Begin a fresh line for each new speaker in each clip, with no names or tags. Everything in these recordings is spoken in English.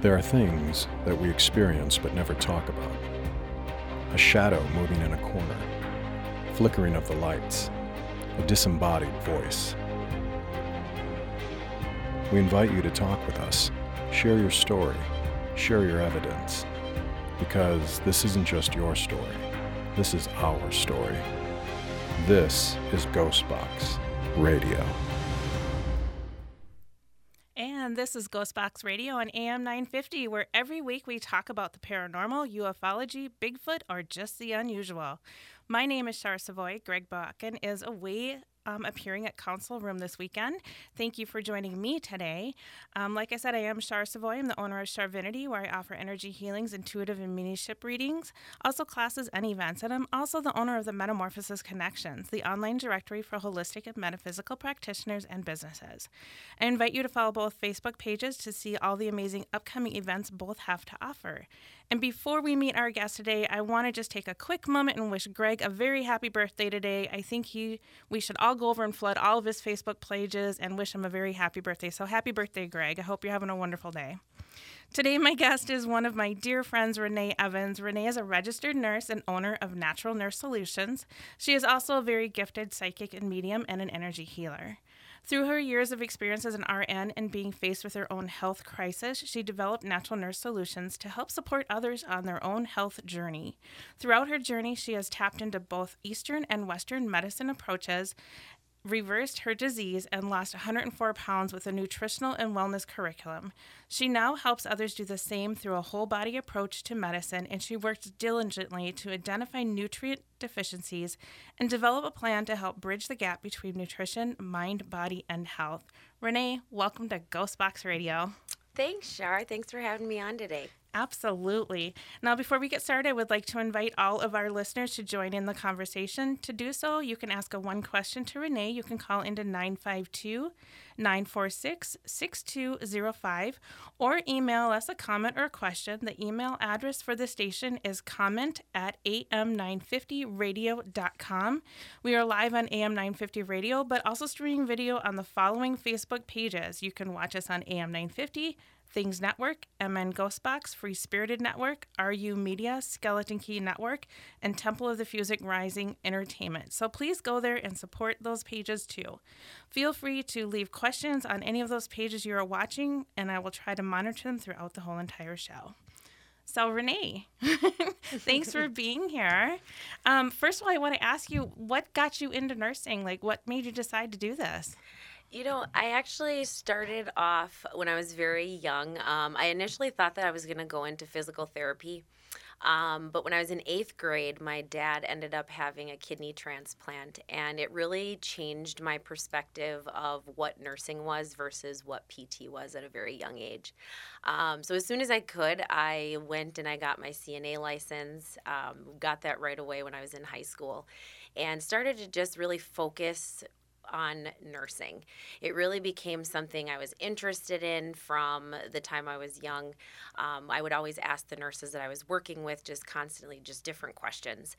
There are things that we experience but never talk about. A shadow moving in a corner, flickering of the lights, a disembodied voice. We invite you to talk with us, share your story, share your evidence, because this isn't just your story, this is our story. This is Ghostbox Radio.
This is Ghostbox Radio on AM 950, where every week we talk about the paranormal, ufology, Bigfoot, or just the unusual. My name is Char Savoy. Greg Bakken is away um, appearing at Council Room this weekend. Thank you for joining me today. Um, like I said, I am Char Savoy. I'm the owner of Charvinity, where I offer energy healings, intuitive and mediumship readings, also classes and events. And I'm also the owner of the Metamorphosis Connections, the online directory for holistic and metaphysical practitioners and businesses. I invite you to follow both Facebook pages to see all the amazing upcoming events both have to offer. And before we meet our guest today, I want to just take a quick moment and wish Greg a very happy birthday today. I think he we should all go over and flood all of his Facebook pages and wish him a very happy birthday. So happy birthday, Greg. I hope you're having a wonderful day. Today, my guest is one of my dear friends, Renee Evans. Renee is a registered nurse and owner of Natural Nurse Solutions. She is also a very gifted psychic and medium and an energy healer. Through her years of experience as an RN and being faced with her own health crisis, she developed Natural Nurse Solutions to help support others on their own health journey. Throughout her journey, she has tapped into both Eastern and Western medicine approaches reversed her disease and lost 104 pounds with a nutritional and wellness curriculum. She now helps others do the same through a whole body approach to medicine, and she works diligently to identify nutrient deficiencies and develop a plan to help bridge the gap between nutrition, mind, body, and health. Renee, welcome to Ghostbox Radio.
Thanks, Char. Thanks for having me on today.
Absolutely. Now, before we get started, I would like to invite all of our listeners to join in the conversation. To do so, you can ask a one question to Renee. You can call into 952 946 6205 or email us a comment or a question. The email address for the station is comment at am950radio.com. We are live on AM950 Radio, but also streaming video on the following Facebook pages. You can watch us on AM950. Things Network, MN Ghostbox, Free Spirited Network, RU Media, Skeleton Key Network, and Temple of the Fusic Rising Entertainment. So please go there and support those pages too. Feel free to leave questions on any of those pages you are watching, and I will try to monitor them throughout the whole entire show. So, Renee, thanks for being here. Um, first of all, I want to ask you what got you into nursing? Like, what made you decide to do this?
You know, I actually started off when I was very young. Um, I initially thought that I was going to go into physical therapy. Um, but when I was in eighth grade, my dad ended up having a kidney transplant, and it really changed my perspective of what nursing was versus what PT was at a very young age. Um, so, as soon as I could, I went and I got my CNA license, um, got that right away when I was in high school, and started to just really focus on nursing. It really became something I was interested in from the time I was young. Um, I would always ask the nurses that I was working with just constantly just different questions.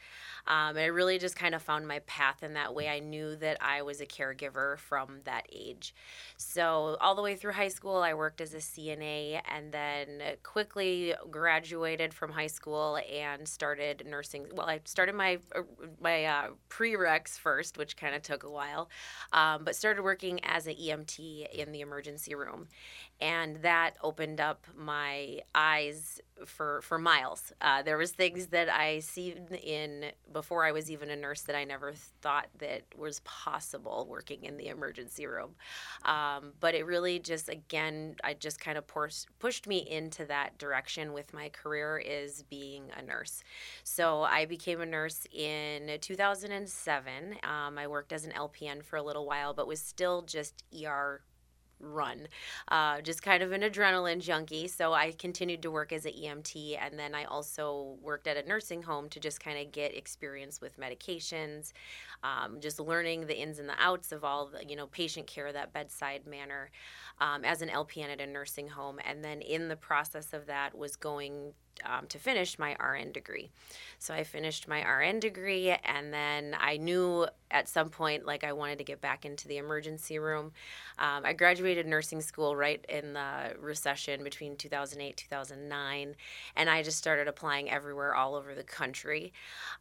Um, and I really just kind of found my path in that way. I knew that I was a caregiver from that age. So, all the way through high school, I worked as a CNA and then quickly graduated from high school and started nursing. Well, I started my, uh, my uh, prereqs first, which kind of took a while um, but started working as an EMT in the emergency room. And that opened up my eyes for, for miles. Uh, there was things that I seen in before I was even a nurse that I never thought that was possible working in the emergency room. Um, but it really just, again, I just kind of pushed, me into that direction with my career is being a nurse. So I became a nurse in 2007. Um, I worked as an LPN for a little while, but was still just ER run. Uh, just kind of an adrenaline junkie. So I continued to work as an EMT, and then I also worked at a nursing home to just kind of get experience with medications, um, just learning the ins and the outs of all the you know patient care, that bedside manner. Um, as an LPN at a nursing home, and then in the process of that was going um, to finish my RN degree. So I finished my RN degree, and then I knew at some point like I wanted to get back into the emergency room. Um, I graduated nursing school right in the recession between 2008 2009, and I just started applying everywhere all over the country.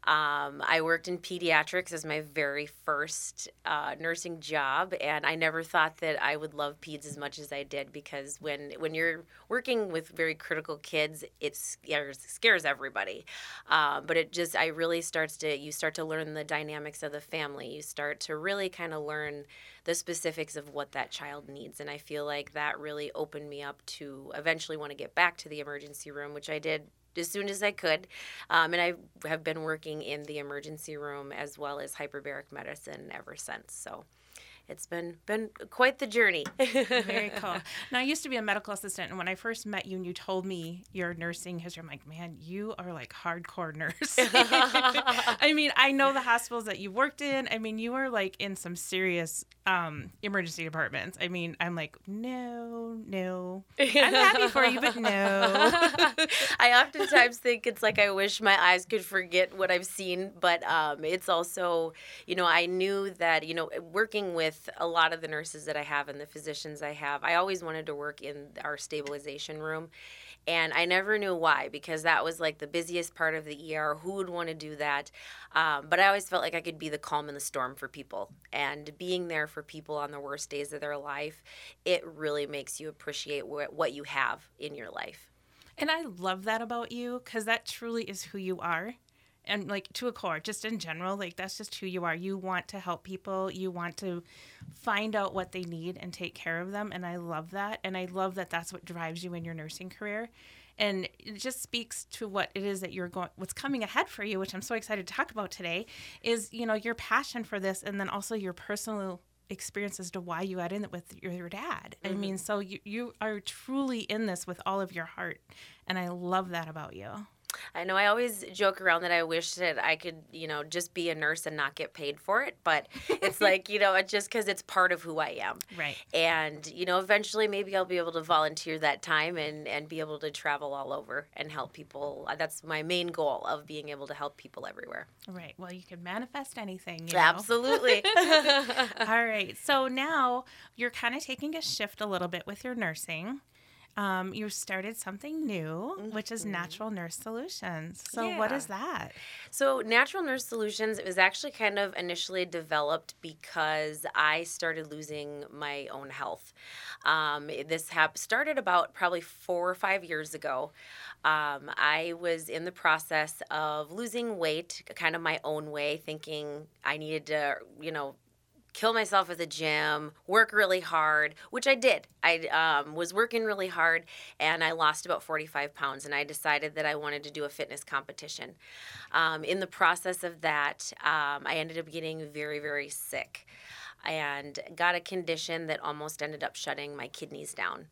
Um, I worked in pediatrics as my very first uh, nursing job, and I never thought that I would love peds as much as I did because when when you're working with very critical kids, it scares scares everybody. Um, but it just I really starts to you start to learn the dynamics of the family. You start to really kind of learn the specifics of what that child needs, and I feel like that really opened me up to eventually want to get back to the emergency room, which I did as soon as I could. Um, and I have been working in the emergency room as well as hyperbaric medicine ever since. So it's been been quite the journey.
Very cool. Now, I used to be a medical assistant, and when I first met you and you told me your nursing history, I'm like, man, you are like hardcore nurse. I mean, I know the hospitals that you worked in. I mean, you were like in some serious um, emergency departments. I mean, I'm like, no, no. I'm happy for you, but no.
I oftentimes think it's like I wish my eyes could forget what I've seen, but um, it's also, you know, I knew that, you know, working with a lot of the nurses that I have and the physicians I have, I always wanted to work in our stabilization room. And I never knew why because that was like the busiest part of the ER. Who would want to do that? Um, but I always felt like I could be the calm in the storm for people. And being there for people on the worst days of their life, it really makes you appreciate what, what you have in your life.
And I love that about you because that truly is who you are and like to a core just in general like that's just who you are. You want to help people. You want to find out what they need and take care of them and i love that and i love that that's what drives you in your nursing career. And it just speaks to what it is that you're going what's coming ahead for you which i'm so excited to talk about today is you know your passion for this and then also your personal experience as to why you got in it with your, your dad. Mm-hmm. i mean so you, you are truly in this with all of your heart and i love that about you
I know I always joke around that I wish that I could, you know, just be a nurse and not get paid for it, but it's like, you know, it's just because it's part of who I am.
Right.
And, you know, eventually maybe I'll be able to volunteer that time and, and be able to travel all over and help people. Uh, that's my main goal of being able to help people everywhere.
Right. Well, you can manifest anything.
You know? Absolutely.
all right. So now you're kind of taking a shift a little bit with your nursing um, you started something new, mm-hmm. which is mm-hmm. Natural Nurse Solutions. So, yeah. what is that?
So, Natural Nurse Solutions, it was actually kind of initially developed because I started losing my own health. Um, this hap- started about probably four or five years ago. Um, I was in the process of losing weight, kind of my own way, thinking I needed to, you know, kill myself at the gym, work really hard, which I did. I um, was working really hard and I lost about 45 pounds. And I decided that I wanted to do a fitness competition. Um, in the process of that, um, I ended up getting very, very sick and got a condition that almost ended up shutting my kidneys down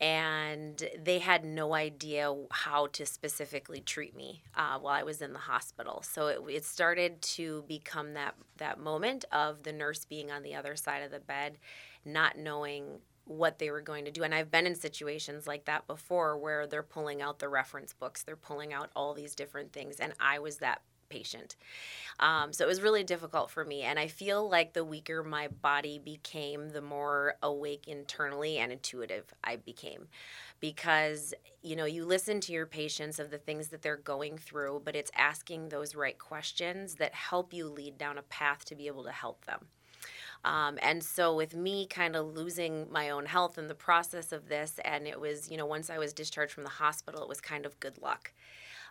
and they had no idea how to specifically treat me uh, while I was in the hospital. So it, it started to become that that moment of the nurse being on the other side of the bed, not knowing what they were going to do. And I've been in situations like that before where they're pulling out the reference books, they're pulling out all these different things, and I was that patient. Um, so it was really difficult for me. And I feel like the weaker my body became, the more awake internally and intuitive I became. Because, you know, you listen to your patients of the things that they're going through, but it's asking those right questions that help you lead down a path to be able to help them. Um, and so, with me kind of losing my own health in the process of this, and it was, you know, once I was discharged from the hospital, it was kind of good luck.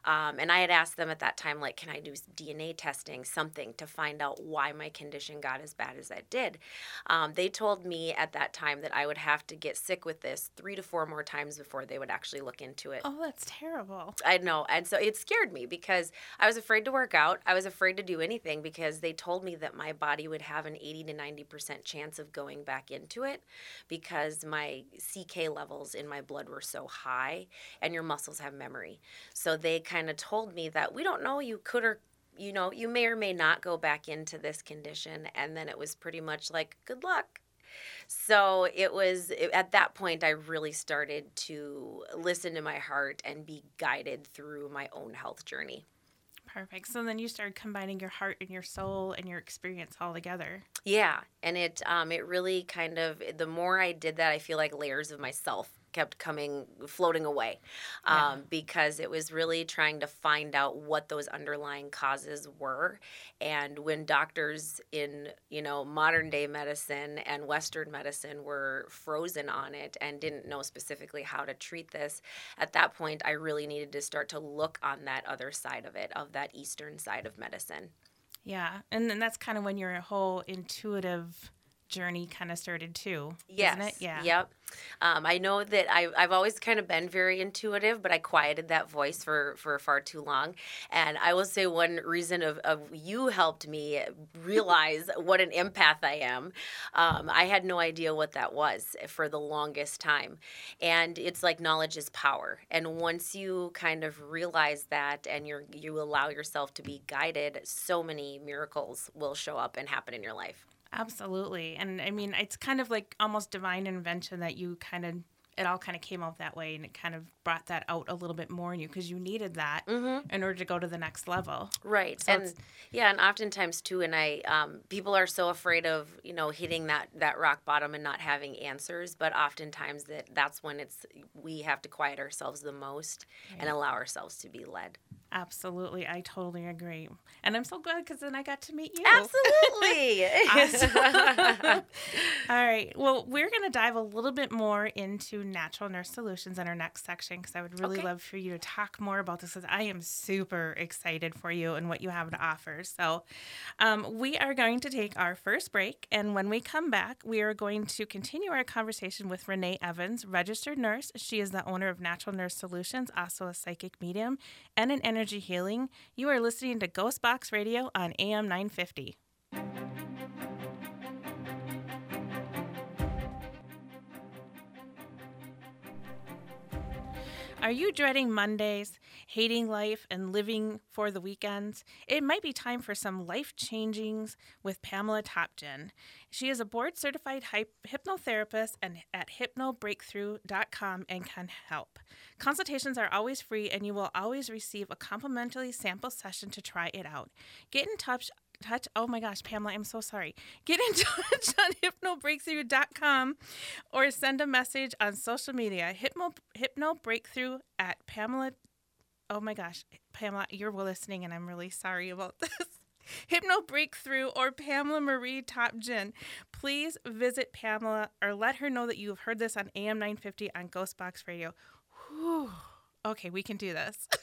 Um, and I had asked them at that time, like, can I do DNA testing, something to find out why my condition got as bad as it did? Um, they told me at that time that I would have to get sick with this three to four more times before they would actually look into it.
Oh, that's terrible.
I know. And so it scared me because I was afraid to work out. I was afraid to do anything because they told me that my body would have an 80 to 90% chance of going back into it because my CK levels in my blood were so high and your muscles have memory. So they kind kind of told me that we don't know you could or you know you may or may not go back into this condition and then it was pretty much like good luck So it was it, at that point I really started to listen to my heart and be guided through my own health journey.
Perfect. So then you started combining your heart and your soul and your experience all together.
Yeah, and it um, it really kind of the more I did that, I feel like layers of myself kept coming floating away um, yeah. because it was really trying to find out what those underlying causes were and when doctors in you know modern day medicine and western medicine were frozen on it and didn't know specifically how to treat this at that point i really needed to start to look on that other side of it of that eastern side of medicine
yeah and then that's kind of when your whole intuitive journey kind of started too.
Yes. Yeah. Yep. Um, I know that I, I've always kind of been very intuitive, but I quieted that voice for, for far too long. And I will say one reason of, of you helped me realize what an empath I am. Um, I had no idea what that was for the longest time. And it's like knowledge is power. And once you kind of realize that and you you allow yourself to be guided, so many miracles will show up and happen in your life.
Absolutely. And I mean, it's kind of like almost divine invention that you kind of, it all kind of came out that way and it kind of brought that out a little bit more in you because you needed that mm-hmm. in order to go to the next level.
Right. So and yeah, and oftentimes too, and I, um, people are so afraid of, you know, hitting that, that rock bottom and not having answers. But oftentimes that that's when it's, we have to quiet ourselves the most right. and allow ourselves to be led.
Absolutely. I totally agree. And I'm so glad because then I got to meet you.
Absolutely.
All right. Well, we're going to dive a little bit more into natural nurse solutions in our next section because I would really okay. love for you to talk more about this because I am super excited for you and what you have to offer. So, um, we are going to take our first break. And when we come back, we are going to continue our conversation with Renee Evans, registered nurse. She is the owner of Natural Nurse Solutions, also a psychic medium and an energy healing. You are listening to Ghost Box Radio on AM 950. Are you dreading Mondays, hating life, and living for the weekends? It might be time for some life changings with Pamela Topgen. She is a board certified hypnotherapist and at hypnobreakthrough.com and can help. Consultations are always free and you will always receive a complimentary sample session to try it out. Get in touch touch oh my gosh pamela i'm so sorry get in touch on hypnobreakthrough.com or send a message on social media hypno hypno breakthrough at pamela oh my gosh pamela you're listening and i'm really sorry about this Hypno Breakthrough or Pamela Marie Topgen. Please visit Pamela or let her know that you have heard this on AM 950 on Ghostbox Radio. Whew. Okay, we can do this.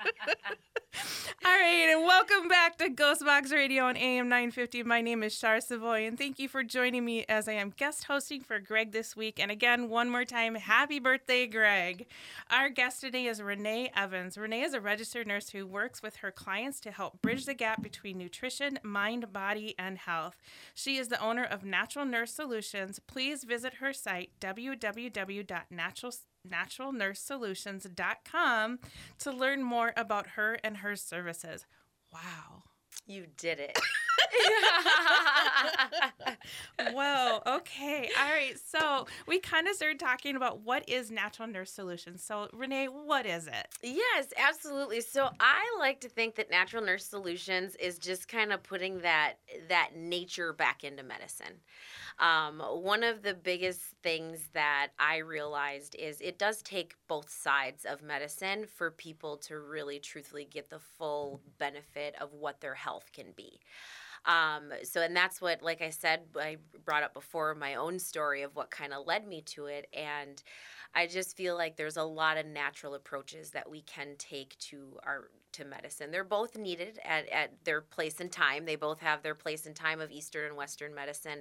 All right, and welcome back to Ghostbox Radio on AM 950. My name is Char Savoy, and thank you for joining me as I am guest hosting for Greg this week. And again, one more time, happy birthday, Greg. Our guest today is Renee Evans. Renee is a registered nurse who works with her clients to help bridge the gap between nutrition, mind, body, and health. She is the owner of Natural Nurse Solutions. Please visit her site, www.natural naturalnursesolutions.com to learn more about her and her services. Wow.
You did it.
Whoa. Okay. All right. So we kind of started talking about what is Natural Nurse Solutions. So Renee, what is it?
Yes, absolutely. So I like to think that Natural Nurse Solutions is just kind of putting that that nature back into medicine. Um, one of the biggest things that I realized is it does take both sides of medicine for people to really truthfully get the full benefit of what their health can be. Um, so, and that's what, like I said, I brought up before my own story of what kind of led me to it. And I just feel like there's a lot of natural approaches that we can take to our to medicine. They're both needed at, at their place and time. They both have their place and time of Eastern and Western medicine.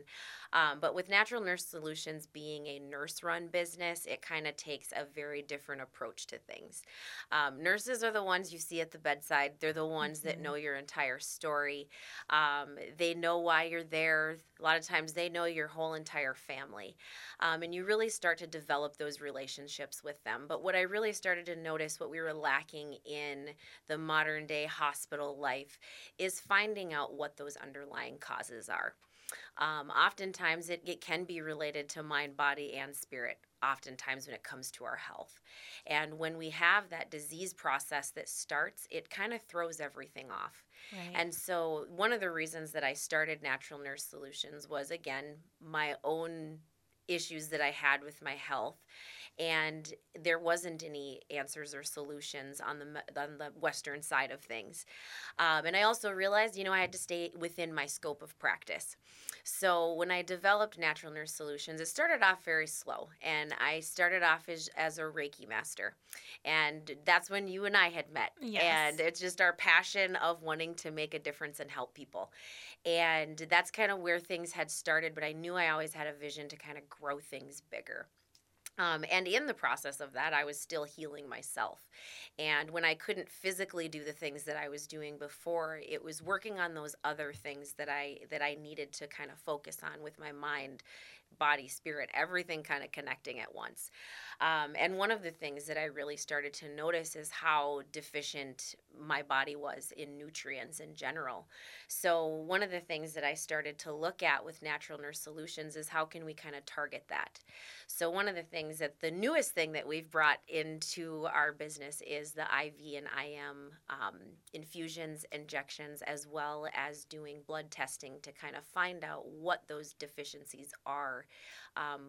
Um, but with Natural Nurse Solutions being a nurse run business, it kind of takes a very different approach to things. Um, nurses are the ones you see at the bedside, they're the ones mm-hmm. that know your entire story. Um, they know why you're there. A lot of times they know your whole entire family. Um, and you really start to develop those relationships with them. But what I really started to notice, what we were lacking in the modern day hospital life, is finding out what those underlying causes are. Um, oftentimes, it, it can be related to mind, body, and spirit, oftentimes, when it comes to our health. And when we have that disease process that starts, it kind of throws everything off. Right. And so, one of the reasons that I started Natural Nurse Solutions was again my own issues that I had with my health and there wasn't any answers or solutions on the on the western side of things. Um, and I also realized, you know, I had to stay within my scope of practice. So when I developed Natural Nurse Solutions, it started off very slow, and I started off as, as a Reiki master, and that's when you and I had met. Yes. And it's just our passion of wanting to make a difference and help people. And that's kind of where things had started, but I knew I always had a vision to kind of grow things bigger. Um, and in the process of that, I was still healing myself. And when I couldn't physically do the things that I was doing before, it was working on those other things that I that I needed to kind of focus on with my mind body, spirit, everything kind of connecting at once. Um, and one of the things that I really started to notice is how deficient my body was in nutrients in general. So, one of the things that I started to look at with Natural Nurse Solutions is how can we kind of target that. So, one of the things that the newest thing that we've brought into our business is the IV and IM um, infusions, injections, as well as doing blood testing to kind of find out what those deficiencies are um,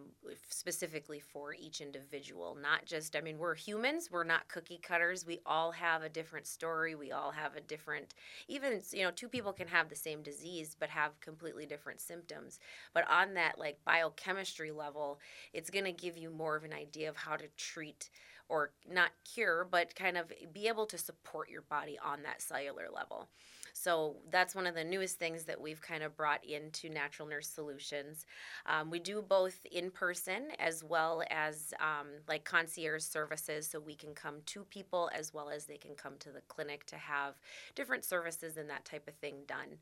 specifically for each individual. Not just, I mean, we're humans, we're not cookie cutters. We all have a different story. We all have a different, even, you know, two people can have the same disease but have completely different symptoms. But on that, like, biochemistry level, it's going to give you more of an idea of how to treat or not cure, but kind of be able to support your body on that cellular level. So that's one of the newest things that we've kind of brought into Natural Nurse Solutions. Um, we do both in person as well as um, like concierge services, so we can come to people as well as they can come to the clinic to have different services and that type of thing done.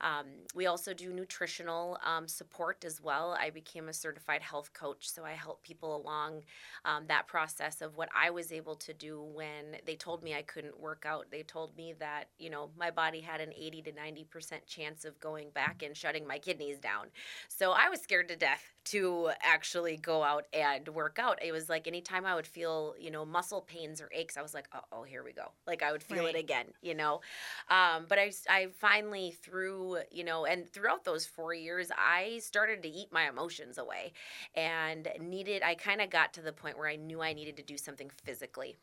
Um, we also do nutritional um, support as well. I became a certified health coach, so I help people along um, that process of what I was able to do when they told me I couldn't work out. They told me that, you know, my body had an 80 to 90% chance of going back and shutting my kidneys down. So I was scared to death to actually go out and work out. It was like anytime I would feel, you know, muscle pains or aches, I was like, oh, oh here we go. Like I would feel right. it again, you know. Um, but I, I finally, through, you know, and throughout those four years, I started to eat my emotions away and needed, I kind of got to the point where I knew I needed to do something physically.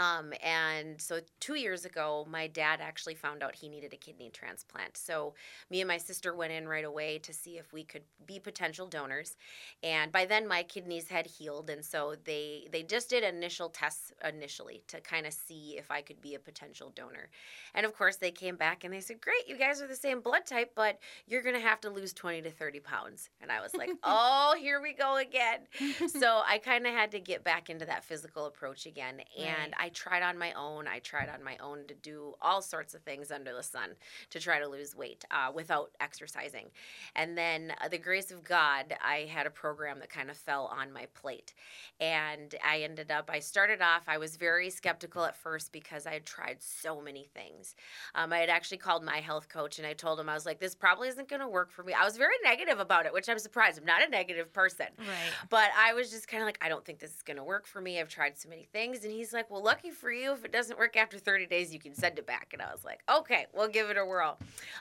Um, and so two years ago, my dad actually found out he needed a kidney transplant. So me and my sister went in right away to see if we could be potential donors. And by then, my kidneys had healed, and so they they just did initial tests initially to kind of see if I could be a potential donor. And of course, they came back and they said, "Great, you guys are the same blood type, but you're gonna have to lose 20 to 30 pounds." And I was like, "Oh, here we go again." so I kind of had to get back into that physical approach again, and right. I tried on my own. I tried on my own to do all sorts of things under the sun to try to lose weight uh, without exercising. And then, uh, the grace of God, I had a program that kind of fell on my plate. And I ended up, I started off, I was very skeptical at first because I had tried so many things. Um, I had actually called my health coach and I told him, I was like, this probably isn't going to work for me. I was very negative about it, which I'm surprised. I'm not a negative person.
Right.
But I was just kind of like, I don't think this is going to work for me. I've tried so many things. And he's like, well, lucky for you. If it doesn't work after 30 days, you can send it back. And I was like, okay, we'll give it a whirl.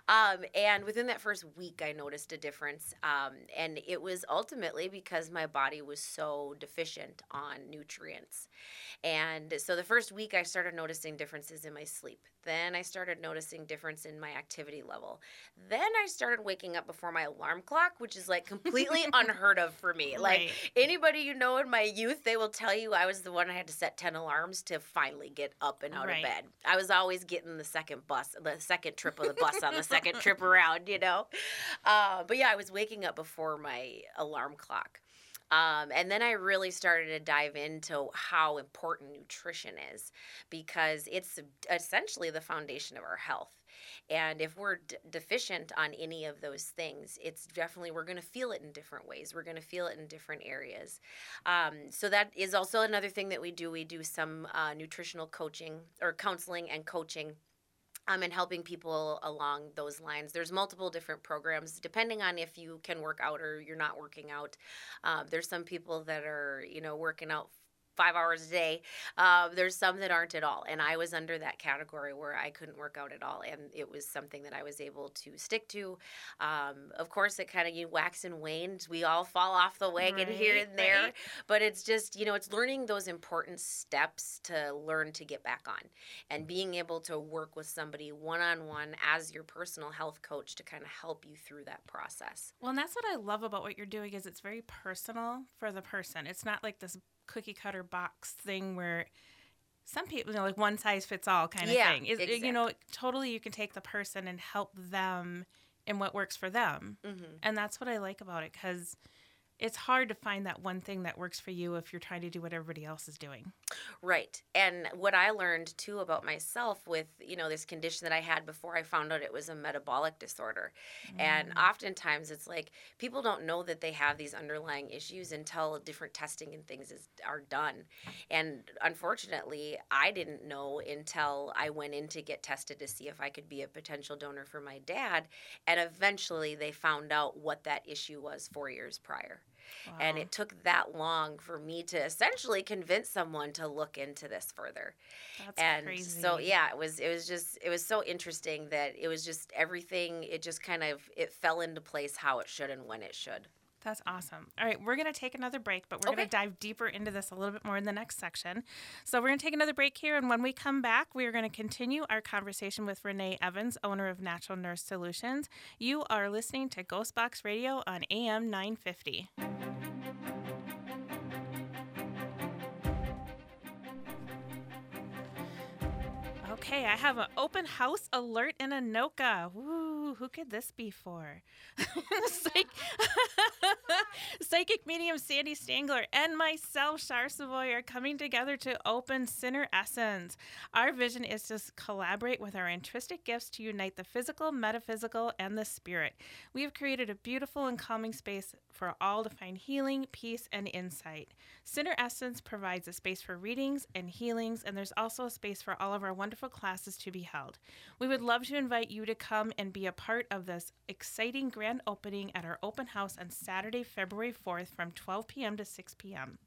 Um, and within that first week, I noticed a difference. Um, and it was ultimately because my body was so deficient on nutrients. And so the first week, I started noticing differences in my sleep. Then I started noticing difference in my activity level. Then I started waking up before my alarm clock, which is like completely unheard of for me. Like right. anybody you know in my youth, they will tell you I was the one I had to set 10 alarms to finally get up and out right. of bed. I was always getting the second bus, the second trip of the bus on the second trip around, you know? Uh, but yeah, I was waking up before my alarm clock. Um, and then I really started to dive into how important nutrition is because it's essentially the foundation of our health. And if we're d- deficient on any of those things, it's definitely, we're going to feel it in different ways. We're going to feel it in different areas. Um, so, that is also another thing that we do. We do some uh, nutritional coaching or counseling and coaching um, and helping people along those lines. There's multiple different programs depending on if you can work out or you're not working out. Um, there's some people that are, you know, working out five hours a day. Uh, there's some that aren't at all. And I was under that category where I couldn't work out at all. And it was something that I was able to stick to. Um, of course, it kind of you wax and wane. We all fall off the wagon right, here and there. Right. But it's just, you know, it's learning those important steps to learn to get back on and being able to work with somebody one on one as your personal health coach to kind of help you through that process.
Well, and that's what I love about what you're doing is it's very personal for the person. It's not like this cookie cutter box thing where some people, you know, like one size fits all kind of
yeah,
thing.
It, exactly.
You know, totally you can take the person and help them in what works for them. Mm-hmm. And that's what I like about it because – it's hard to find that one thing that works for you if you're trying to do what everybody else is doing.
Right. And what I learned too about myself with, you know, this condition that I had before I found out it was a metabolic disorder. Mm. And oftentimes it's like people don't know that they have these underlying issues until different testing and things is, are done. And unfortunately, I didn't know until I went in to get tested to see if I could be a potential donor for my dad. And eventually they found out what that issue was four years prior. Wow. And it took that long for me to essentially convince someone to look into this further.
That's
and
crazy.
so yeah, it was it was just it was so interesting that it was just everything it just kind of it fell into place how it should and when it should.
That's awesome. All right, we're going to take another break, but we're okay. going to dive deeper into this a little bit more in the next section. So, we're going to take another break here, and when we come back, we are going to continue our conversation with Renee Evans, owner of Natural Nurse Solutions. You are listening to Ghostbox Radio on AM 950. Okay, I have an open house alert in Anoka. Woo, who could this be for? Psych- Psychic medium Sandy Stangler and myself, Char Savoy, are coming together to open Sinner Essence. Our vision is to collaborate with our intrinsic gifts to unite the physical, metaphysical, and the spirit. We have created a beautiful and calming space for all to find healing, peace, and insight. Sinner Essence provides a space for readings and healings, and there's also a space for all of our wonderful classes to be held. We would love to invite you to come and be a part of this exciting grand opening at our open house on Saturday, February 4th from 12 p.m. to 6 p.m.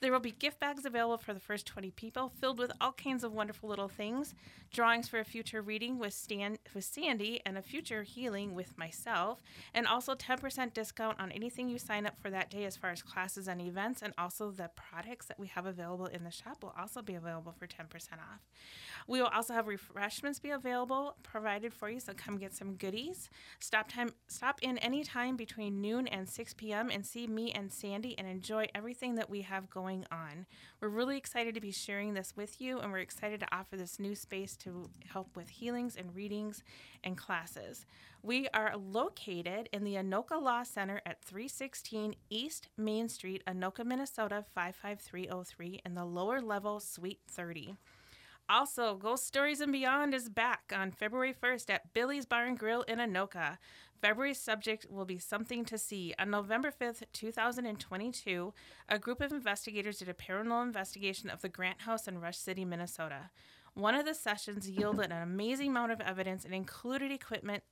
There will be gift bags available for the first 20 people, filled with all kinds of wonderful little things, drawings for a future reading with, Stan- with Sandy, and a future healing with myself, and also 10% discount on anything you sign up for that day as far as classes and events, and also the products that we have available in the shop will also be available for 10% off. We will also have refreshments be available provided for you, so come get some goodies. Stop time stop in anytime between noon and 6 p.m. and see me and Sandy and enjoy everything that we have going on. We're really excited to be sharing this with you and we're excited to offer this new space to help with healings and readings and classes. We are located in the Anoka Law Center at 316 East Main Street, Anoka, Minnesota 55303 in the lower level suite 30. Also, Ghost Stories and Beyond is back on February 1st at Billy's Bar and Grill in Anoka. February's subject will be Something to See. On November 5th, 2022, a group of investigators did a paranormal investigation of the Grant House in Rush City, Minnesota. One of the sessions yielded an amazing amount of evidence and included equipment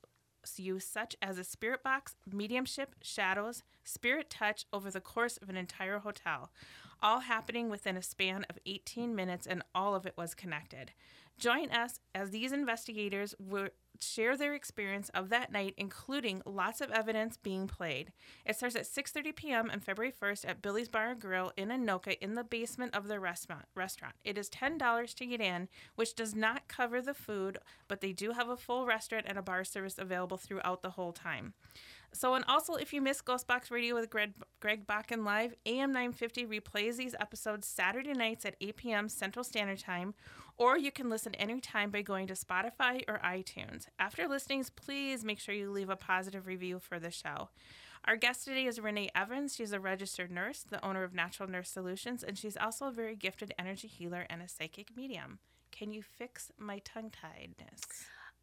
use such as a spirit box, mediumship, shadows, spirit touch over the course of an entire hotel all happening within a span of 18 minutes, and all of it was connected. Join us as these investigators will share their experience of that night, including lots of evidence being played. It starts at 6:30 p.m. on February 1st at Billy's Bar and Grill in Anoka in the basement of the restaurant. Restaurant. It is $10 to get in, which does not cover the food, but they do have a full restaurant and a bar service available throughout the whole time. So, and also, if you missed Ghostbox Radio with Greg, Greg Bakken Live, AM 950 replays these episodes Saturday nights at 8 p.m. Central Standard Time, or you can listen anytime by going to Spotify or iTunes. After listening, please make sure you leave a positive review for the show. Our guest today is Renee Evans. She's a registered nurse, the owner of Natural Nurse Solutions, and she's also a very gifted energy healer and a psychic medium. Can you fix my tongue tiedness?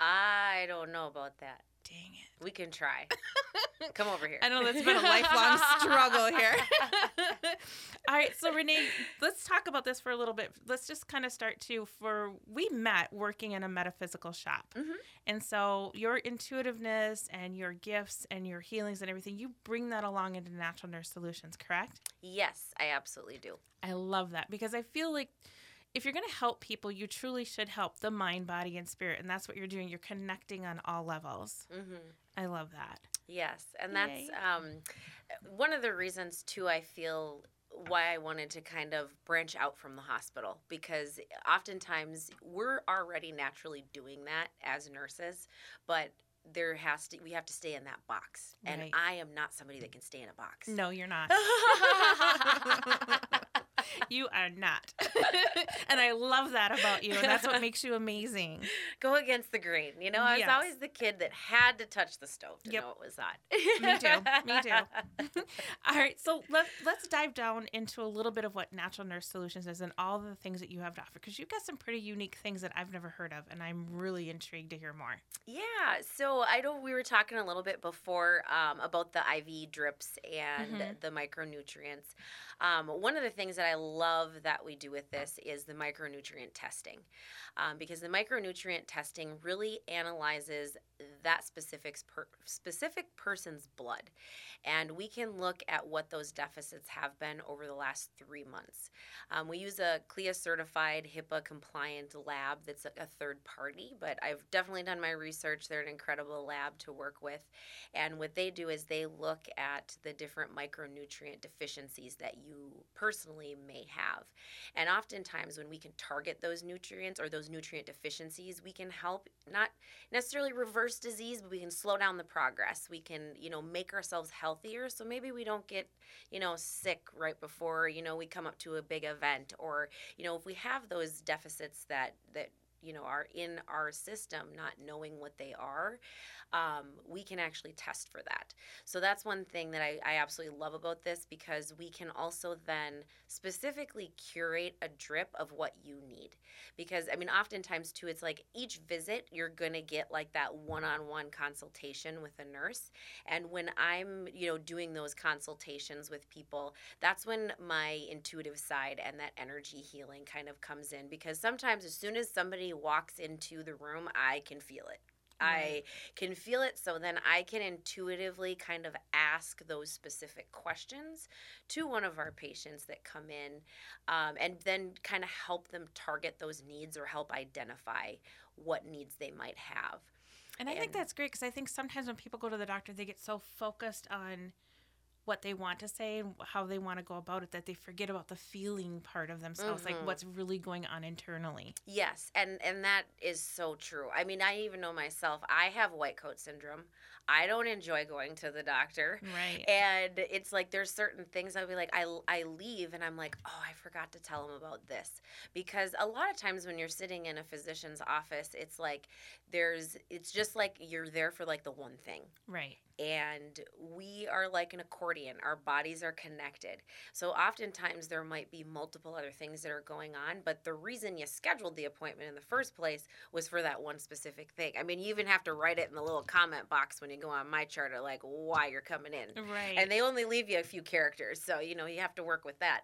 I don't know about that.
Dang it.
We can try. Come over here.
I know that's been a lifelong struggle here. All right, so Renee, let's talk about this for a little bit. Let's just kind of start to for we met working in a metaphysical shop.
Mhm.
And so your intuitiveness and your gifts and your healings and everything, you bring that along into Natural Nurse Solutions, correct?
Yes, I absolutely do.
I love that because I feel like if you're going to help people, you truly should help the mind, body, and spirit. And that's what you're doing. You're connecting on all levels.
hmm
I love that.
Yes, and that's um, one of the reasons too. I feel why I wanted to kind of branch out from the hospital because oftentimes we're already naturally doing that as nurses, but there has to we have to stay in that box, and I am not somebody that can stay in a box.
No, you're not. you are not. and I love that about you. And that's what makes you amazing.
Go against the grain. You know, I was
Yes.
always the kid that had to touch the stove to
Yep.
know it was hot.
Me too. Me too. all right. So let, let's dive down into a little bit of what Natural Nurse Solutions is and all the things that you have to offer because you've got some pretty unique things that I've never heard of. And I'm really intrigued to hear more.
Yeah, so I know we were talking a little bit before um, about the IV drips and
Mhm.
the micronutrients. Um, one of the things that I love that we do with this is the micronutrient testing, um, because the micronutrient testing really analyzes that specific per- specific person's blood, and we can look at what those deficits have been over the last three months. Um, we use a CLIA certified, HIPAA compliant lab that's a, a third party, but I've definitely done my research. They're an incredible lab to work with. And what they do is they look at the different micronutrient deficiencies that you personally may have. And oftentimes, when we can target those nutrients or those nutrient deficiencies, we can help not necessarily reverse disease, but we can slow down the progress. We can, you know, make ourselves healthier so maybe we don't get, you know, sick right before, you know, we come up to a big event or, you know, if we have those deficits that that you know are in our system not knowing what they are um, we can actually test for that. So that's one thing that I, I absolutely love about this because we can also then specifically curate a drip of what you need. Because i mean oftentimes too it's like each visit you're to get like that one-on-one consultation with a nurse. And when i'm you know doing those consultations with people that's when my intuitive side and that energy healing kind of comes in. Because sometimes as soon as somebody walks into the room i can feel it I can feel it, so then I can intuitively kind of ask those specific questions to one of our patients that come in, um, and then kind of help them target those needs or help identify what needs they might have.
And I think that's great because I think sometimes when people go to the doctor, they get so focused on what they want to say and how they want to go about it that they forget about the feeling part of themselves,
Mhm.
like what's really going on internally.
Yes, and and that is so true. I mean, I even know myself. I have white coat syndrome. I don't enjoy going to the doctor.
Right.
And it's like there's certain things I'll be like I I leave and I'm like, "Oh, I forgot to tell him about this." Because a lot of times when you're sitting in a physician's office, it's like there's it's just like you're there for like the one thing
right.
and we are like an accordion. Our bodies are connected. So oftentimes there might be multiple other things that are going on, but the reason you scheduled the appointment in the first place was for that one specific thing. I mean, you even have to write it in the little comment box when you go on my chart, are like why you're coming in.
Right.
And they only leave you a few characters, so you know you have to work with that.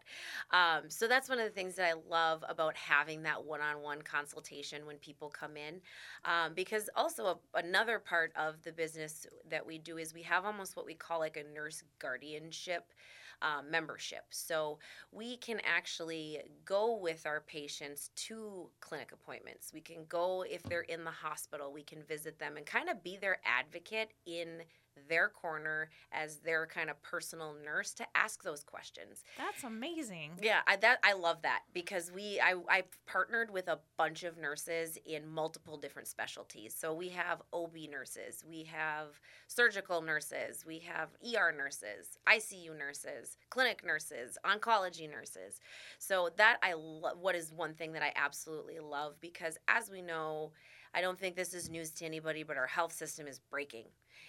Um, so that's one of the things that I love about having that one-on-one consultation when people come in, um, because also a, another part of the business that we do is we have almost what we call like a nurse guardianship. Um, membership. So we can actually go with our patients to clinic appointments. We can go if they're in the hospital, we can visit them and kind of be their advocate in their corner as their kind of personal nurse to ask those questions.
That's amazing.
Yeah, I, that I love that because we I I partnered with a bunch of nurses in multiple different specialties. So we have OB nurses, we have surgical nurses, we have ER nurses, ICU nurses, clinic nurses, oncology nurses. So that I love. What is one thing that I absolutely love because as we know. I don't think this is news to anybody, but our health system is breaking.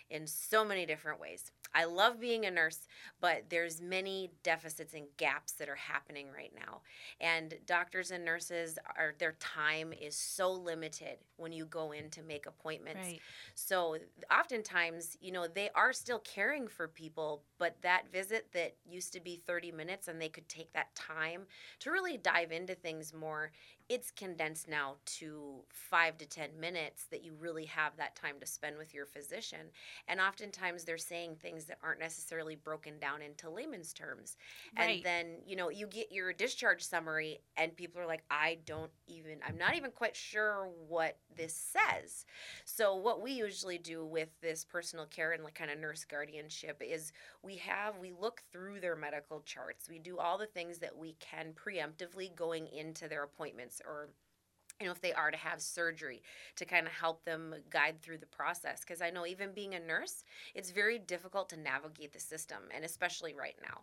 In so many different ways. I love being a nurse, but there's many deficits and gaps that are happening right now. And doctors and nurses are their time is so limited when you go in to make appointments.
Right.
So oftentimes, you know, they are still caring for people, but that visit that used to be 30 minutes and they could take that time to really dive into things more it's condensed now to five to 10 minutes that you really have that time to spend with your physician. And oftentimes they're saying things that aren't necessarily broken down into layman's terms.
Right.
And then, you know, you get your discharge summary, and people are like, I don't even, I'm not even quite sure what this says. So, what we usually do with this personal care and like kind of nurse guardianship is we have, we look through their medical charts. We do all the things that we can preemptively going into their appointments or you know if they are to have surgery to kind of help them guide through the process because i know even being a nurse it's very difficult to navigate the system and especially right now.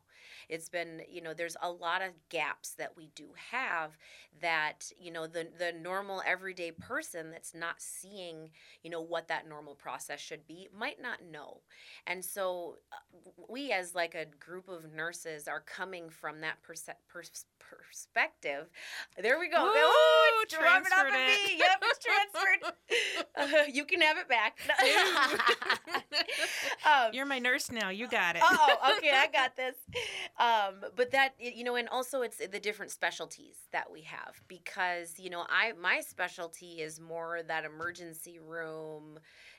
It's been you know there's a lot of gaps that we do have that you know the the normal everyday person that's not seeing you know what that normal process should be might not know. And so uh, we as like a group of nurses are coming from that perse- pers- perspective. There we go.
Ooh,
oh, it's off
transferred
of
it.
me. Yep, it's transferred. Uh, you can have it back. um,
You're my nurse now. You got it.
oh, okay, I got this. Um, but that you know, and also it's the different specialties that we have because you know, I my specialty is more that emergency room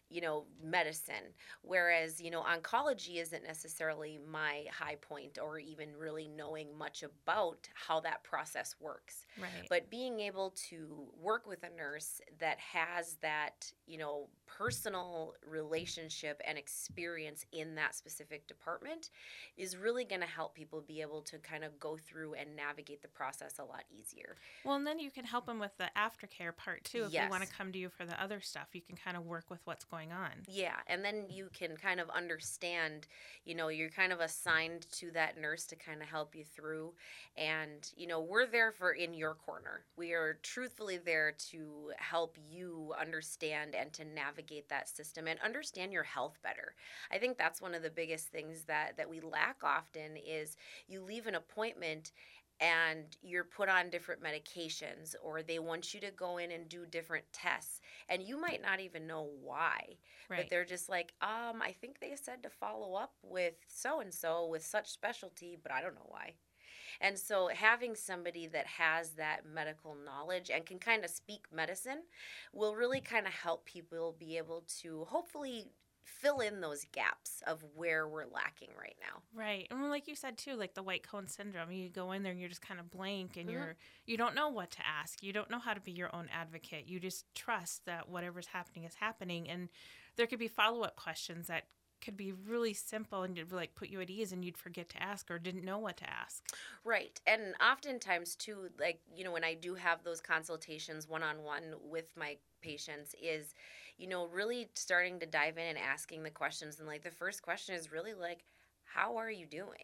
you know, medicine. Whereas, you know, oncology isn't necessarily my high point or even really knowing much about how that process works.
Right.
But being able to work with a nurse that has that, you know, personal relationship and experience in that specific department is really going to help people be able to kind of go through and navigate the process a lot easier.
Well, and then you can help them with the aftercare part too. If they want to come to you for the other stuff, you can kind of work with what's going on.
Yeah, and then you can kind of understand, you know, you're kind of assigned to that nurse to kind of help you through. And, you know, we're there for in your corner. We are truthfully there to help you understand and to navigate that system and understand your health better. I think that's one of the biggest things that that we lack often is you leave an appointment and you're put on different medications or they want you to go in and do different tests and you might not even know why but they're just like um i think they said to follow up with so and so with such specialty but i don't know why and so having somebody that has that medical knowledge and can kind of speak medicine will really kind of help people be able to hopefully fill in those gaps of where we're lacking right now
Right. And like you said too, like the white coat syndrome, you go in there and you're just kind of blank and
Mhm.
you're you don't know what to ask. You don't know how to be your own advocate. You just trust that whatever's happening is happening and there could be follow-up questions that could be really simple and you'd like put you at ease and you'd forget to ask or didn't know what to ask.
Right. And oftentimes, too, like, you know, when I do have those consultations one on one with my patients, is, you know, really starting to dive in and asking the questions. And, like, the first question is really like, how are you doing?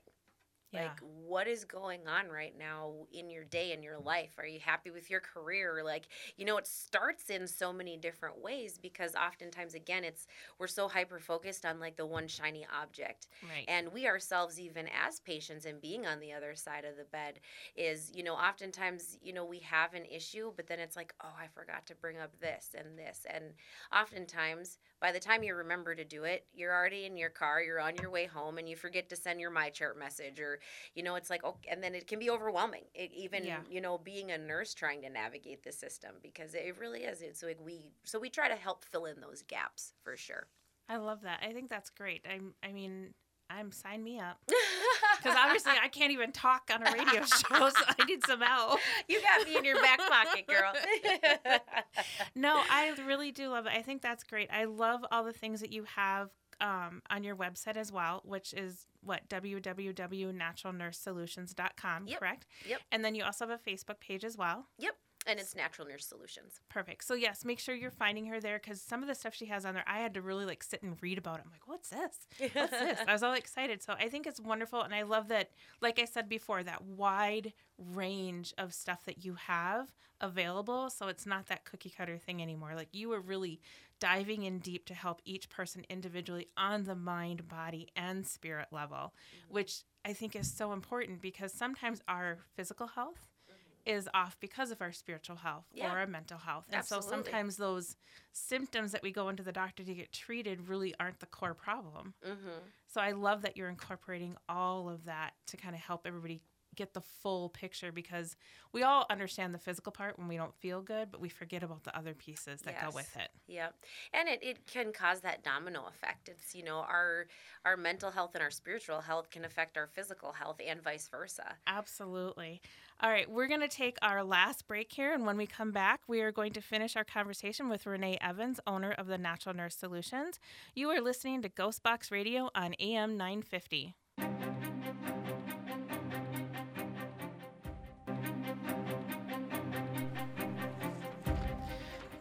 Yeah.
Like, what is going on right now in your day, in your life? Are you happy with your career? Like, you know, it starts in so many different ways because oftentimes, again, it's we're so hyper focused on like the one shiny object.
right.
And we ourselves, even as patients and being on the other side of the bed, is, you know, oftentimes, you know, we have an issue, but then it's like, oh, I forgot to bring up this and this. And oftentimes, by the time you remember to do it, you're already in your car, you're on your way home, and you forget to send your MyChart message, or, you know, it's like, oh, and then it can be overwhelming. It, even,
Yeah.
you know, being a nurse trying to navigate the system because it really is. It's like we, so we try to help fill in those gaps for sure.
I love that. I think that's great. I'm I mean, I'm sign me up. Because obviously I can't even talk on a radio show, so I need some help.
You got me in your back pocket, girl.
No, I really do love it. I think that's great. I love all the things that you have um, on your website as well, which is what www.naturalnursesolutions.com,
Yep.
correct?
Yep.
And then you also have a Facebook page as well.
yep. And it's Natural Nurse Solutions.
Perfect. So yes, make sure you're finding her there because some of the stuff she has on there, I had to really like sit and read about it. I'm like, what's this? What's this? I was all excited. So I think it's wonderful, and I love that. Like I said before, that wide range of stuff that you have available. So it's not that cookie cutter thing anymore. Like you were really diving in deep to help each person individually on the mind, body, and spirit level, mm-hmm. which I think is so important because sometimes our physical health is off because of our spiritual health yeah. or our mental health. And Absolutely. so sometimes those symptoms that we go into the doctor to get treated really aren't the core problem. Mm-hmm. So I love that you're incorporating all of that to kind of help everybody get the full picture because we all understand the physical part when we don't feel good, but we forget about the other pieces that yes. go with it.
Yeah. And it, it can cause that domino effect. It's, you know, our our mental health and our spiritual health can affect our physical health and vice versa.
Absolutely. All right, we're going to take our last break here. And when we come back, we are going to finish our conversation with Renee Evans, owner of the Natural Nurse Solutions. You are listening to Ghostbox Radio on AM 950.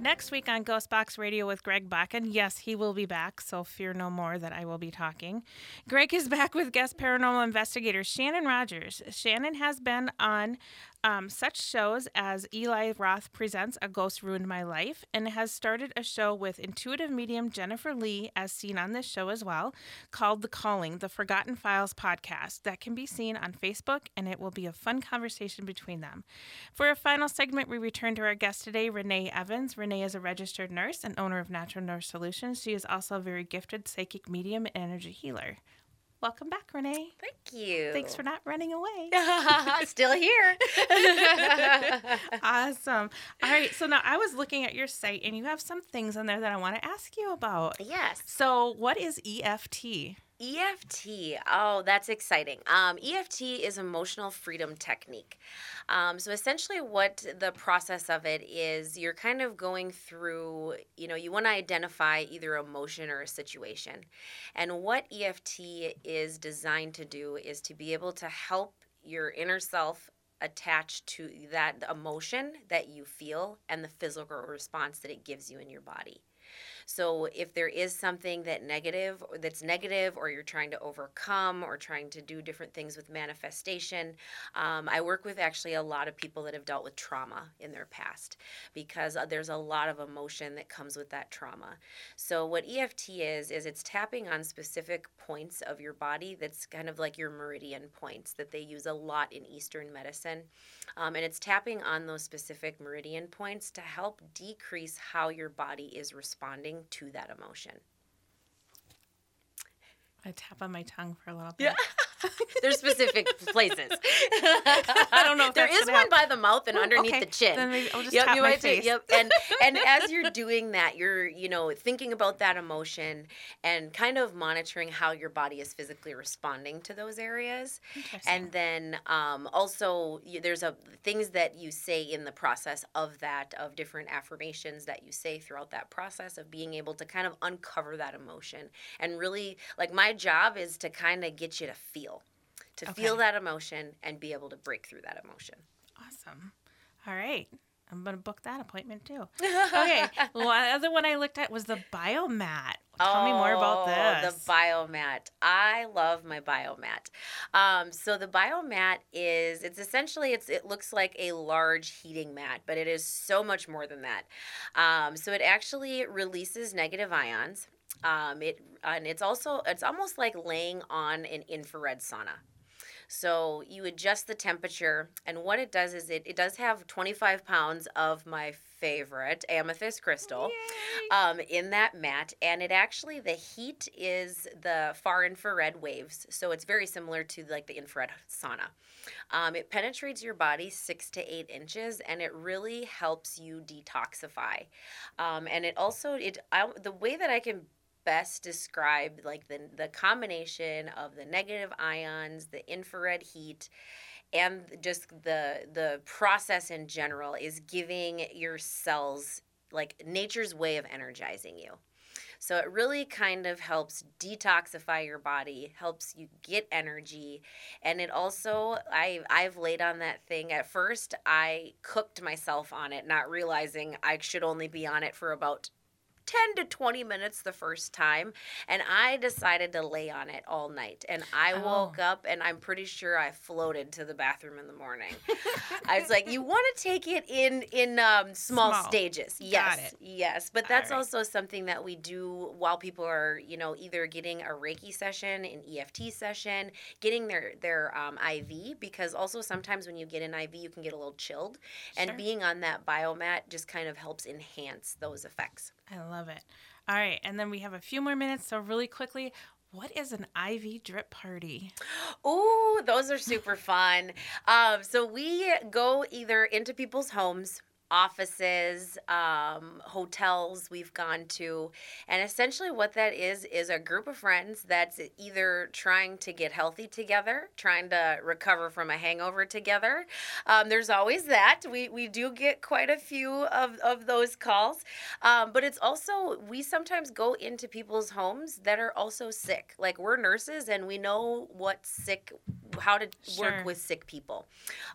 Next week on Ghostbox Radio with Greg Bakken, yes, he will be back, so fear no more that I will be talking. Greg is back with guest paranormal investigator Shannon Rogers. Shannon has been on um, such shows as Eli Roth presents A Ghost Ruined My Life and has started a show with intuitive medium Jennifer Lee, as seen on this show as well, called The Calling, the Forgotten Files podcast, that can be seen on Facebook, and it will be a fun conversation between them. For a final segment, we return to our guest today, Renee Evans. Renee is a registered nurse and owner of Natural Nurse Solutions. She is also a very gifted psychic medium and energy healer. Welcome back, Renee.
Thank you.
Thanks for not running away.
Still here.
awesome. All right. So now I was looking at your site and you have some things on there that I want to ask you about.
Yes.
So, what is EFT?
EFT. Oh, that's exciting. Um, EFT is emotional freedom technique. Um, so essentially, what the process of it is, you're kind of going through. You know, you want to identify either emotion or a situation, and what EFT is designed to do is to be able to help your inner self attach to that emotion that you feel and the physical response that it gives you in your body. So if there is something that negative that's negative or you're trying to overcome or trying to do different things with manifestation, um, I work with actually a lot of people that have dealt with trauma in their past because uh, there's a lot of emotion that comes with that trauma. So what EFT is is it's tapping on specific points of your body that's kind of like your meridian points that they use a lot in Eastern medicine. Um, and it's tapping on those specific meridian points to help decrease how your body is responding to that emotion.
I tap on my tongue for a little bit. Yeah.
There's specific places. I
don't know if
there is one
help.
by the mouth and Ooh, underneath
okay.
the chin.
Then maybe I'll just yep, tap my face.
To, yep. And and as you're doing that, you're you know thinking about that emotion and kind of monitoring how your body is physically responding to those areas. And then um, also you, there's a things that you say in the process of that of different affirmations that you say throughout that process of being able to kind of uncover that emotion and really like my job is to kind of get you to feel to okay. feel that emotion and be able to break through that emotion.
Awesome. All right. I'm going to book that appointment too. Okay. well, the other one I looked at was the biomat. Tell oh, me more about oh,
this. The biomat. I love my biomat. Um, so the biomat is it's essentially it's it looks like a large heating mat, but it is so much more than that. Um, so it actually releases negative ions. Um, it and it's also it's almost like laying on an infrared sauna. So you adjust the temperature, and what it does is it, it does have 25 pounds of my favorite amethyst crystal um, in that mat, and it actually the heat is the far infrared waves, so it's very similar to like the infrared sauna. Um, it penetrates your body six to eight inches, and it really helps you detoxify. Um, and it also it I, the way that I can best describe like the the combination of the negative ions, the infrared heat, and just the the process in general is giving your cells like nature's way of energizing you. So it really kind of helps detoxify your body, helps you get energy, and it also I I've laid on that thing at first I cooked myself on it not realizing I should only be on it for about 10 to 20 minutes the first time and i decided to lay on it all night and i
Oh.
woke up and i'm pretty sure i floated to the bathroom in the morning i was like you want to take it in in um, small,
Small.
stages yes yes but that's
right.
also something that we do while people are you know either getting a reiki session an eft session getting their their um, iv because also sometimes when you get an iv you can get a little chilled and being on that biomat just kind of helps enhance those effects
I love it. All right, and then we have a few more minutes, so really quickly, what is an IV drip party?
Oh, those are super fun. Um, so we go either into people's homes, offices, um, hotels we've gone to. And essentially, what that is, is a group of friends that's either trying to get healthy together, trying to recover from a hangover together. Um, there's always that. We, we do get quite a few of, of those calls. Um, but it's also, we sometimes go into people's homes that are also sick. Like, we're nurses and we know what sick, how to
Sure.
work with sick people.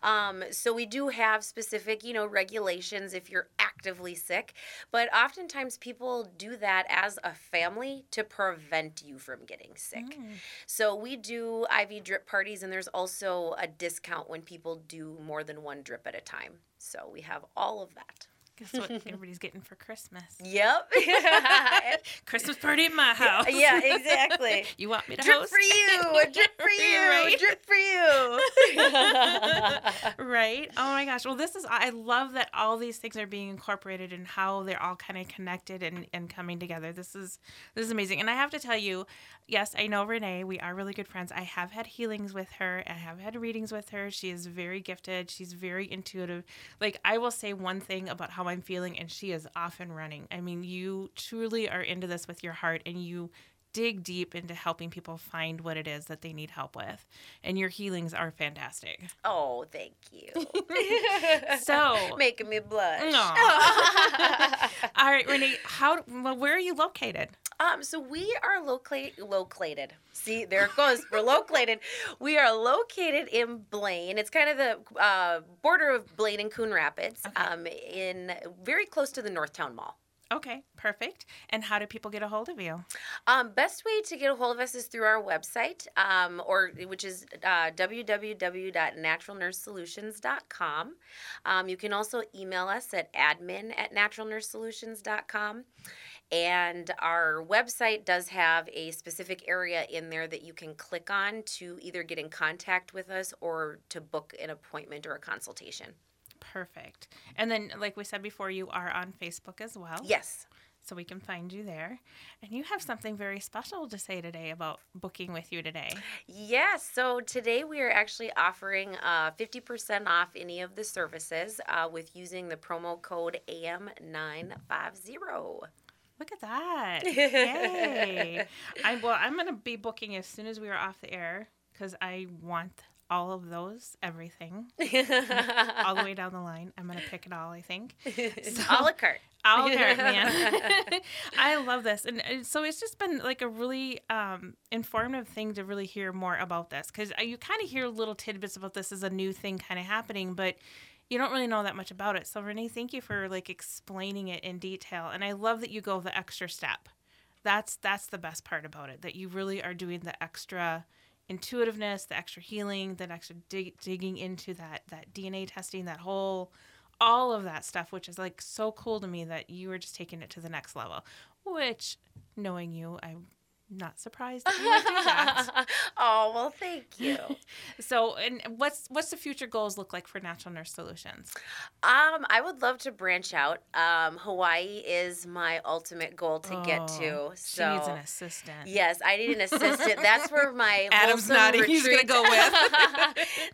Um, so we do have specific, you know, regulations if you're actively sick, but oftentimes people do that as a family to prevent you from getting sick.
Mm.
So we do IV drip parties, and there's also a discount when people do more than one drip at a time. So we have all of that.
Guess what everybody's getting for Christmas?
Yep.
Christmas party at my house.
yeah, exactly.
You want me to
Drip
host?
for you, a drip for you,
Right.
a drip for you.
right? Oh my gosh. Well, this is, I love that all these things are being incorporated and how they're all kind of connected and, and coming together. This is, this is amazing. And I have to tell you, yes, I know Renee. We are really good friends. I have had healings with her. I have had readings with her. She is very gifted. She's very intuitive. Like, I will say one thing about how I'm feeling, and she is off and running. I mean, you truly are into this with your heart and you dig deep into helping people find what it is that they need help with. And your healings are fantastic.
Oh, thank you.
So,
making me blush.
All right, Renee, how, well, where are you located?
Um, so we are located. Located. See, there it goes. We're located. We are located in Blaine. It's kind of the uh, border of Blaine and Coon Rapids.
Okay.
Um, in very close to the Northtown Mall.
Okay, perfect. And how do people get a hold of you?
Um, best way to get a hold of us is through our website, um, or which is uh, www.naturalnursesolutions.com. Um, you can also email us at admin at naturalnursesolutions.com. And our website does have a specific area in there that you can click on to either get in contact with us or to book an appointment or a consultation.
Perfect. And then, like we said before, you are on Facebook as well.
Yes.
So we can find you there. And you have something very special to say today about booking with you today.
Yes. So today we are actually offering uh, 50% off any of the services uh, with using the promo code AM950.
Look at that. Yay. I, well, I'm going to be booking as soon as we are off the air because I want all of those, everything, all the way down the line. I'm going to pick it all, I think.
A la carte.
All carte, man. I love this. And uh, so it's just been like a really um, informative thing to really hear more about this because you kind of hear little tidbits about this as a new thing kind of happening, but you don't really know that much about it. So Renee, thank you for like explaining it in detail. And I love that you go the extra step. That's that's the best part about it. That you really are doing the extra intuitiveness, the extra healing, the extra dig- digging into that that DNA testing, that whole all of that stuff, which is like so cool to me that you were just taking it to the next level. Which, knowing you, I'm not surprised that you would do that.
oh well, thank you.
So, and what's what's the future goals look like for Natural Nurse Solutions?
Um, I would love to branch out. Um, Hawaii is my ultimate goal to get to.
Oh,
So
she needs an assistant.
Yes, I need an assistant. That's where my
Adam's nodding. He's gonna go with.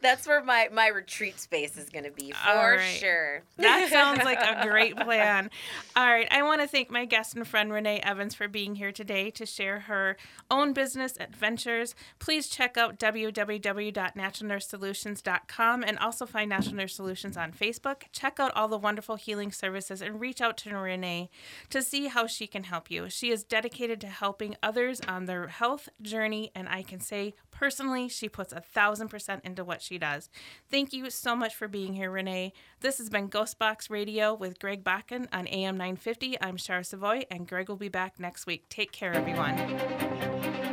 That's where my my retreat space is going to be for
right.
sure.
That sounds like a great plan. All right. I want to thank my guest and friend Renee Evans for being here today to share her own business adventures. Please check out www.naturalnursesolutions.com and also find Natural Nurse Solutions on Facebook. Check out all the wonderful healing services and reach out to Renee to see how she can help you. She is dedicated to helping others on their health journey, and I can say personally, she puts a thousand percent into what she does. Thank you so much for being here, Renee. This has been Ghostbox Radio with Greg Bakken on AM 950. I'm Char Savoy, and Greg will be back next week. Take care, everyone. Thank you.